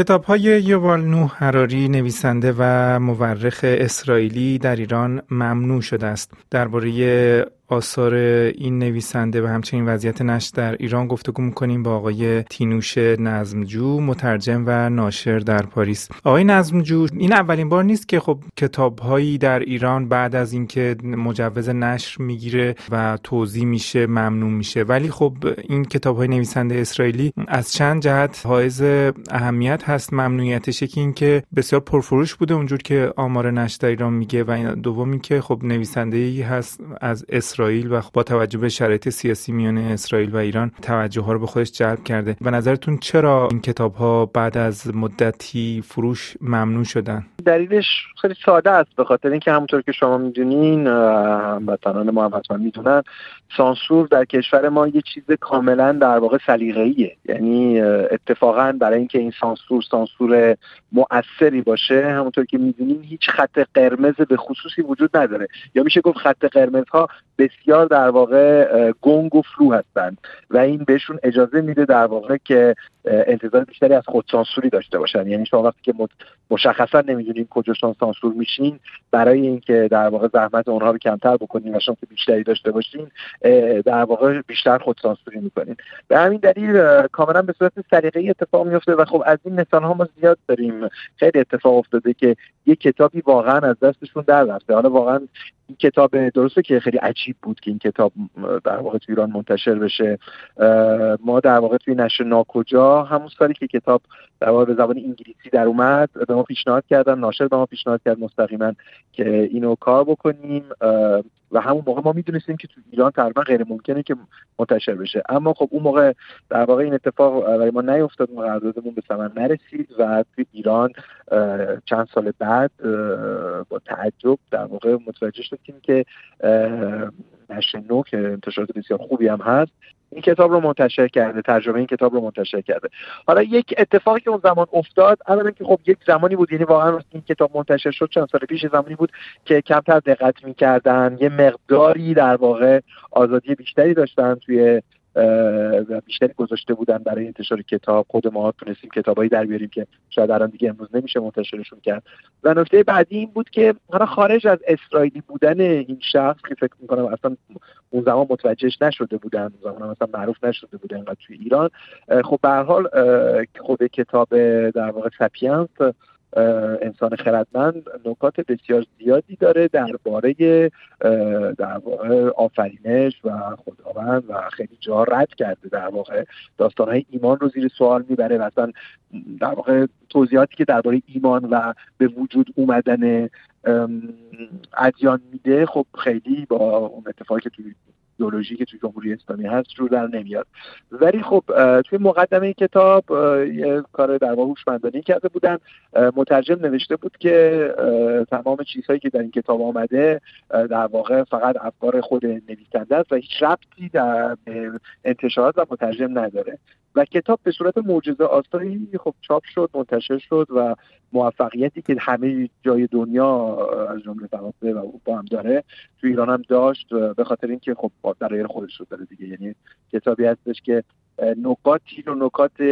کتاب های یوال نوح هراری نویسنده و مورخ اسرائیلی در ایران ممنوع شده است. درباره آثار این نویسنده و همچنین وضعیت نشر در ایران گفتگو می‌کنیم با آقای تینوش نظمجو مترجم و ناشر در پاریس. آقای نظمجو این اولین بار نیست که خب کتابهایی در ایران بعد از اینکه مجوز نشر می‌گیره و توضیح میشه ممنوع میشه. ولی خب این کتاب های نویسنده اسرائیلی از چند جهت حائز اهمیت هست. ممنوعیتش که اینکه بسیار پرفروش بوده اونجور که آمار نشر در ایران میگه. و دومی که خب نویسنده ای هست از اسرائیل. اسرائیل و با توجه به شرایط سیاسی میان اسرائیل و ایران توجه ها رو به خودش جلب کرده. و نظرتون چرا این کتاب ها بعد از مدتی فروش ممنوع شدن؟ دلیلش خیلی ساده است به خاطر اینکه همونطور که شما می‌دونین هموطنان ما هم حتما می‌دونن سانسور در کشور ما یه چیز کاملا در واقع سلیقه‌ایه. یعنی اتفاقا برای اینکه این سانسور سانسور مؤثری باشه همونطور که می‌دونین هیچ خط قرمز به خصوصی وجود نداره. یا میشه گفت خط قرمز ها بسیار در واقع گنگ و فلو هستند و این بهشون اجازه میده در واقع که انتظار بیشتری از خودسانسوری داشته باشن. یعنی شما وقتی که مشخصا نمی‌دونین کجاشان سانسور میشین برای اینکه در واقع زحمت اونها رو کمتر بکنین و شانس بیشتری داشته باشین در واقع بیشتر خودسانسوری می‌کنین. به همین دلیل کاملا به صورت سلیقه‌ای اتفاق میفته و خب از این مثال ها ما زیاد داریم. خیلی اتفاق افتاده که یه کتابی واقعا از دستشون در رفته. حالا واقعا این کتاب درسته که خیلی عجیب بود که این کتاب در واقع تو ایران منتشر بشه. ما در واقع توی نشر ناکجا همون سالی که کتاب در واقع به زبان انگلیسی در اومد به ما پیشنهاد کردن ناشر به ما پیشنهاد کرد مستقیما که اینو کار بکنیم. و همون موقع ما می‌دونستیم که تو ایران تقریبا غیر ممکنه که منتشر بشه. اما خب اون موقع در واقع این اتفاق برای ما نیفتاد قراردادمون به ثمر نرسید و تو ایران چند سال بعد با تعجب در واقع متوجه شدیم که نشر نو که انتشارات بسیار خوبی هم هست این کتاب رو منتشر کرده ترجمه این کتاب رو منتشر کرده. حالا یک اتفاقی که اون زمان افتاد اولا که خب یک زمانی بود یعنی واقعا این کتاب منتشر شد چند سال پیش زمانی بود که کمتر دقت می‌کردن یه مقداری در واقع آزادی بیشتری داشتن توی و بیشتری گذاشته بودن برای انتشار کتاب. خود ما تونستیم کتابایی در بیاریم که شاید الان دیگه امروز نمیشه منتشرشون کرد. و نکته بعدی این بود که حالا خارج از اسرائیلی بودن این شخص که فکر می‌کنم اصلا اون زمان متوجهش نشده بودن اون زمان اصلا معروف نشده بوده انقدر توی ایران. خب به حال خود کتاب در واقع سپینس انسان خردمند نکات بسیار زیادی داره درباره در واقع آفرینش و خداوند و خیلی جا رد کرده در واقع داستانهای ایمان رو زیر سوال می‌بره و اصلا در واقع توضیحاتی که درباره ایمان و به وجود اومدن ادیان میده خب خیلی با اون اتفاقی که توی ایدولوژی که توی جمهوری اسلامی هست رو در نمیاد. ولی خب توی مقدمه کتاب یه کار در واقع هوشمندانه کرده بودن. مترجم نوشته بود که تمام چیزهایی که در این کتاب آمده در واقع فقط افکار خود نویسنده است و هیچ ربطی در انتشارات و مترجم نداره. و کتاب به صورت معجزه آسایی خب چاپ شد منتشر شد و موفقیتی که همه جای دنیا از جمله فرانسه و اروپا هم داره تو ایران هم داشت به خاطر اینکه خب در خودش رو داره دیگه. یعنی کتابی هستش که نکاتی و نکات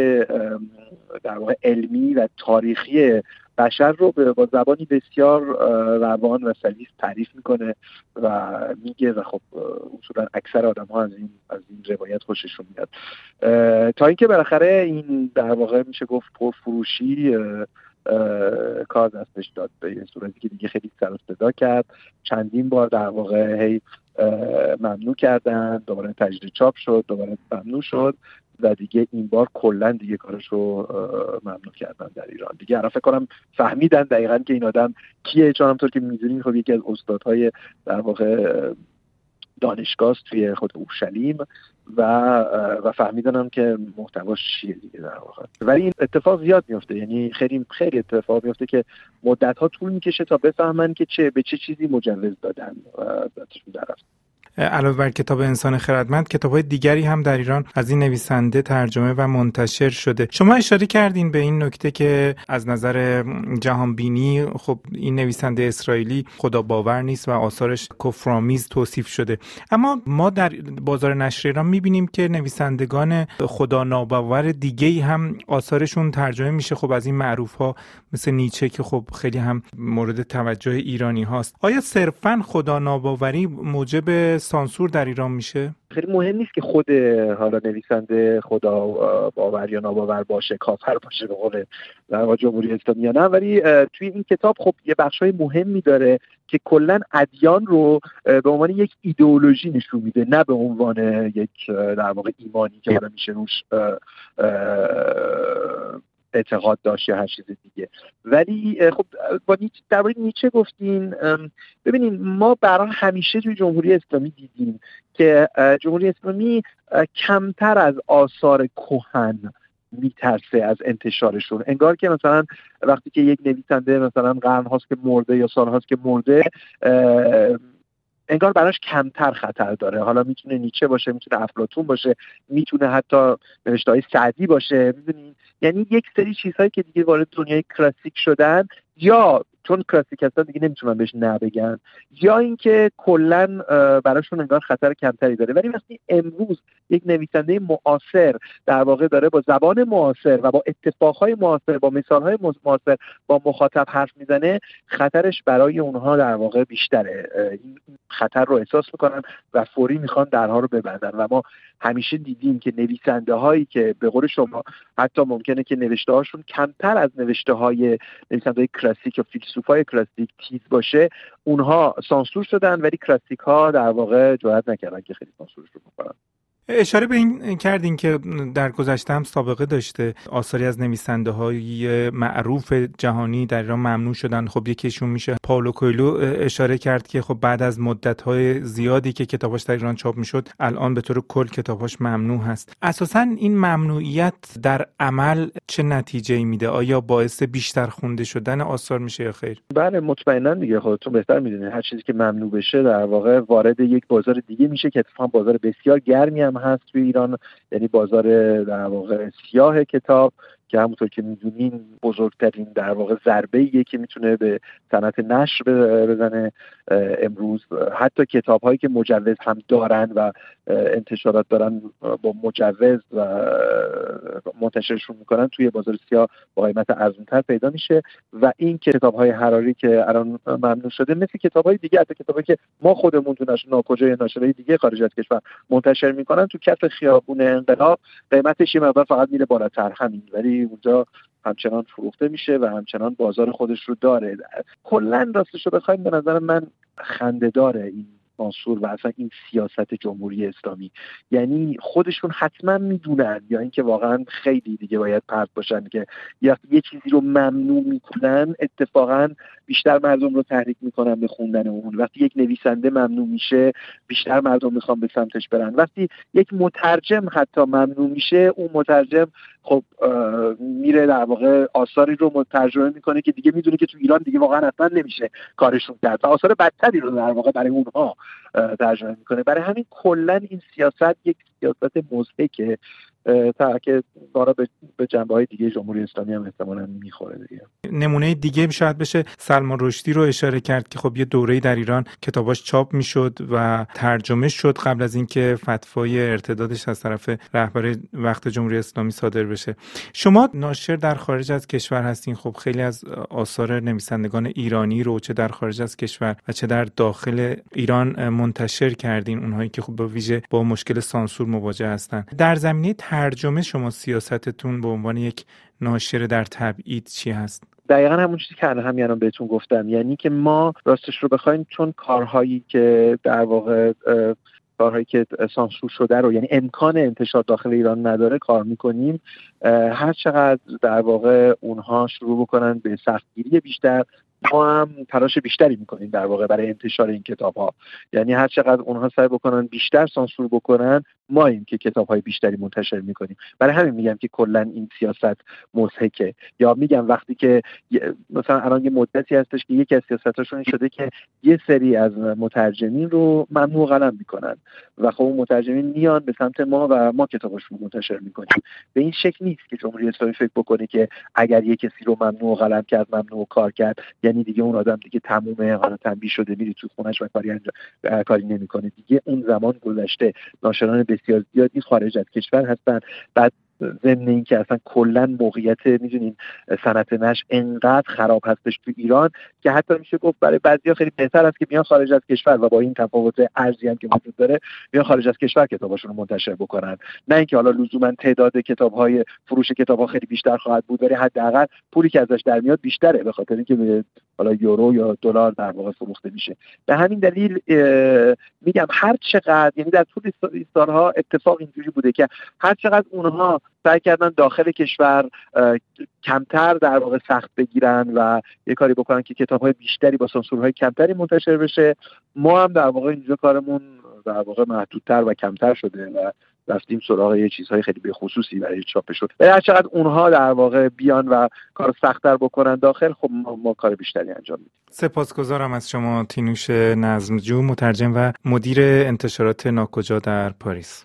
در واقع علمی و تاریخی بشر رو با زبانی بسیار روان و سلیس تعریف می‌کنه و میگه و خب اصولا اکثر آدم ها از این از این روایت خوششون میاد. تا اینکه بالاخره این در واقع میشه گفت پرفروشی کار دستش داد به یه صورتی که دیگه خیلی سر صدا کرد. چندین بار در واقع هی ممنوع کردن دوباره تجدید چاپ شد دوباره ممنوع شد. و دیگه این بار کلا دیگه کارش رو ممنوع کردن در ایران. دیگه الان فکر کنم فهمیدن دقیقا که این آدم کیه. چون همطور که می‌دونین خب یکی از استادهای در واقع دانشگاه توی خود اورشلیم و و فهمیدنم که محتواش چیه دیگه در واقع. ولی این اتفاق زیاد میفته یعنی خیلی خیلی اتفاق میفته که مدت ها طول می‌کشه تا بفهمن که چه به چه چیزی مجوز دادن و علاوه بر کتاب انسان خردمند کتاب دیگری هم در ایران از این نویسنده ترجمه و منتشر شده. شما اشاره کردین به این نکته که از نظر جهان بینی خب این نویسنده اسرائیلی خدا باور نیست و آثارش کفرآمیز توصیف شده. اما ما در بازار نشر ایران می‌بینیم که نویسندگان خدا ناباور دیگه هم آثارشون ترجمه میشه. خب از این معروف ها مثل نیچه که خب خیلی هم مورد توجه ایرانی هاست. آیا صرفا خدا ناباوری موجب سانسور در ایران میشه؟ خیلی مهم نیست که خود حالا نویسنده خدا باور یا ناباور باشه کافر باشه به قول در جمهوری اسلامی یا نه. ولی توی این کتاب خب یه بخش های مهمی داره که کلا ادیان رو به عنوان یک ایدئولوژی نشون میده نه به عنوان یک در واقع ایمانی که حالا میشه روش اعتقاد داشت یا هر چیز دیگه. ولی خب با نیچه درباره نیچه گفتین ببینید ما برای همیشه توی جمهوری اسلامی دیدیم که جمهوری اسلامی کمتر از آثار کهن میترسه از انتشارشون. انگار که مثلا وقتی که یک نویسنده مثلا قرن هاست که مرده یا سال هاست که مرده انگار براش کمتر خطر داره. حالا می‌تونه نیچه باشه می‌تونه افلاتون باشه می‌تونه حتی نوشته های سعدی باشه می‌دونین یعنی یک سری چیزهایی که دیگه وارد دنیای کلاسیک شدن یا چون کلاسیک هستن دیگه نمی‌تونن بهش نبگن. یا اینکه کلا براشون انگار خطر کمتری داره. ولی وقتی امروز یک نویسنده معاصر در واقع داره با زبان معاصر و با اتفاقهای معاصر با مثالهای معاصر با مخاطب حرف می‌زنه خطرش برای اونها در واقع بیشتره. این خطر رو احساس می‌کنن و فوری می‌خوان درها رو ببندن. و ما همیشه دیدیم که نویسنده هایی که به قول شما حتی ممکنه که نوشته هاشون کمتر از نوشته های نویسنده های کلاسیک و فیلسوفای کلاسیک تیز باشه اونها سانسور شدن ولی کلاسیک ها در واقع جرأت نکردن که خیلی سانسورش رو بکنن اشاره به این کردین که در گذشته هم سابقه داشته. آثاری از نویسنده های معروف جهانی در ایران ممنوع شدن. خب یکیشون میشه پاولو کویلو. اشاره کرد که خب بعد از مدت های زیادی که کتاباش در ایران چاپ می‌شد الان به طور کل کتاباش ممنوع هست. اساسا این ممنوعیت در عمل چه نتیجه میده؟ آیا باعث بیشتر خونده شدن آثار میشه یا خیر؟ بله مطمئنا دیگه. خودتون بهتر می‌دونید هر چیزی که ممنوع بشه در واقع وارد یک بازار دیگه میشه که اتفاقا بازار بسیار گرمی هم هست توی ایران یعنی بازار در واقع سیاه کتاب. که همونطور که می‌دونین بزرگترین در واقع ضربه ایه که می‌تونه به صنعت نشر بزنه امروز. حتی کتاب هایی که مجوز هم دارن و انتشارات دارن با مجوز و منتشرشون می‌کنن توی بازار سیاه با قیمت ارزونتر پیدا میشه. و این کتاب های حراری که الان ممنوع شده مثل کتاب های دیگه حتی کتابی که ما خودمون تو ناکجای ناشرای دیگه خارج از کشور منتشر می‌کنن تو کف خیابون انقلاب قیمتش یه مقدار فقط میره بالاتر. همین. ولی اونجا همچنان فروخته میشه و همچنان بازار خودش رو داره. کلا راستش رو بخوایم به نظر من خنده داره این سانسور و اصلا این سیاست جمهوری اسلامی. یعنی خودشون حتما می‌دونن یا اینکه واقعا خیلی دیگه باید پرت باشن که یه چیزی رو ممنوع می‌کنن اتفاقا بیشتر مردم رو تحریک می‌کنن به خوندن اون. وقتی یک نویسنده ممنوع میشه بیشتر مردم می‌خوان به سمتش برن. وقتی یک مترجم حتی ممنوع میشه اون مترجم خب میره در واقع آثاری رو ترجمه می‌کنه که دیگه می‌دونه که تو ایران دیگه واقعا اصلا نمیشه کارشون کرد و آثار بدتری رو در واقع برای اونها ترجمه می‌کنه. برای همین کلا این سیاست یک سیاست مزهکه تا که دارا به جنبه های دیگه جمهوری اسلامی هم احتمالا می‌خوره دیگه. نمونه دیگه شاید بشه سلمان رشدی رو اشاره کرد که خب یه دوره در ایران کتاباش چاپ می‌شد و ترجمه شد قبل از اینکه فتوای ارتدادش از طرف رهبر وقت جمهوری اسلامی صادر بشه. شما ناشر در خارج از کشور هستین. خب خیلی از آثار نویسندگان ایرانی رو چه در خارج از کشور و چه در داخل ایران منتشر کردین. اونهایی که خب با ویژه با مشکل سانسور مواجه هستن. در زمینه ترجمه شما سیاستتون به عنوان یک ناشر در تبعید چی هست؟ دقیقا همون چیزی که الان بهتون گفتم. یعنی که ما راستش رو بخوایم چون کارهایی که در واقع کارهایی که سانسور شده رو یعنی امکان انتشار داخل ایران نداره کار می‌کنیم. هر چقدر در واقع اونها شروع بکنن به سختگیری بیشتر ما هم تلاش بیشتری می‌کنیم در واقع برای انتشار این کتاب ها یعنی هر چقدر اونها سعی بکنن بیشتر سانسور بکنن ماییم که کتاب های بیشتری منتشر می‌کنیم. برای همین میگم که کلا این سیاست مضحکه. یا میگم وقتی که مثلا الان یه مدتی هستش که یکی از سیاستاشون شده که یه سری از مترجمین رو ممنوع قلم می‌کنن. و خب اون مترجمین میان به سمت ما و ما کتاباشون رو منتشر می‌کنیم. به این شکل نیست که جمهوری اسلامی فکر بکنه که اگر یه کسی رو ممنوع قلم کرد ممنوع کار کرد یعنی دیگه اون آدم دیگه تموم حالا تنبیه شده میری تو خونش و کاری کاری نمی‌کنه. دیگه اون زمان گذشته. ناشران بسیار زیادی خارج از کشور هستن. بعد ضمن اینکه اصلا کلا موقعیت می‌دونین صنعت نش انقدر خراب هستش تو ایران که حتی میشه گفت برای بعضیا خیلی بهتر است که میان خارج از کشور و با این تفاوت ارزی هم که وجود داره میان خارج از کشور کتاباشون رو منتشر بکنن. نه اینکه حالا لزوما تعداد کتاب های فروش کتاب ها خیلی بیشتر خواهد بود ولی حداقل پولی که ازش در میاد بیشتره به خاطر اینکه حالا یورو یا دلار در واقع فروخته میشه. به همین دلیل میگم هر چقدر یعنی در طول سالها اتفاق اینجوری بوده که هر چقدر اونها سعی کردن داخل کشور کمتر در واقع سخت بگیرن و یه کاری بکنن که کتاب های بیشتری با سانسورهای کمتری منتشر بشه ما هم در واقع اینجا کارمون در واقع محدودتر و کمتر شده و رفتیم سراغ یه چیزهای خیلی به خصوصی برای چاپ شد. و هر چقدر اونها در واقع بیان و کار سختتر بکنن داخل خب ما, ما کار بیشتری انجام میدیم. سپاسگزارم از شما تینوش نظمجو مترجم و مدیر انتشارات ناکجا در پاریس.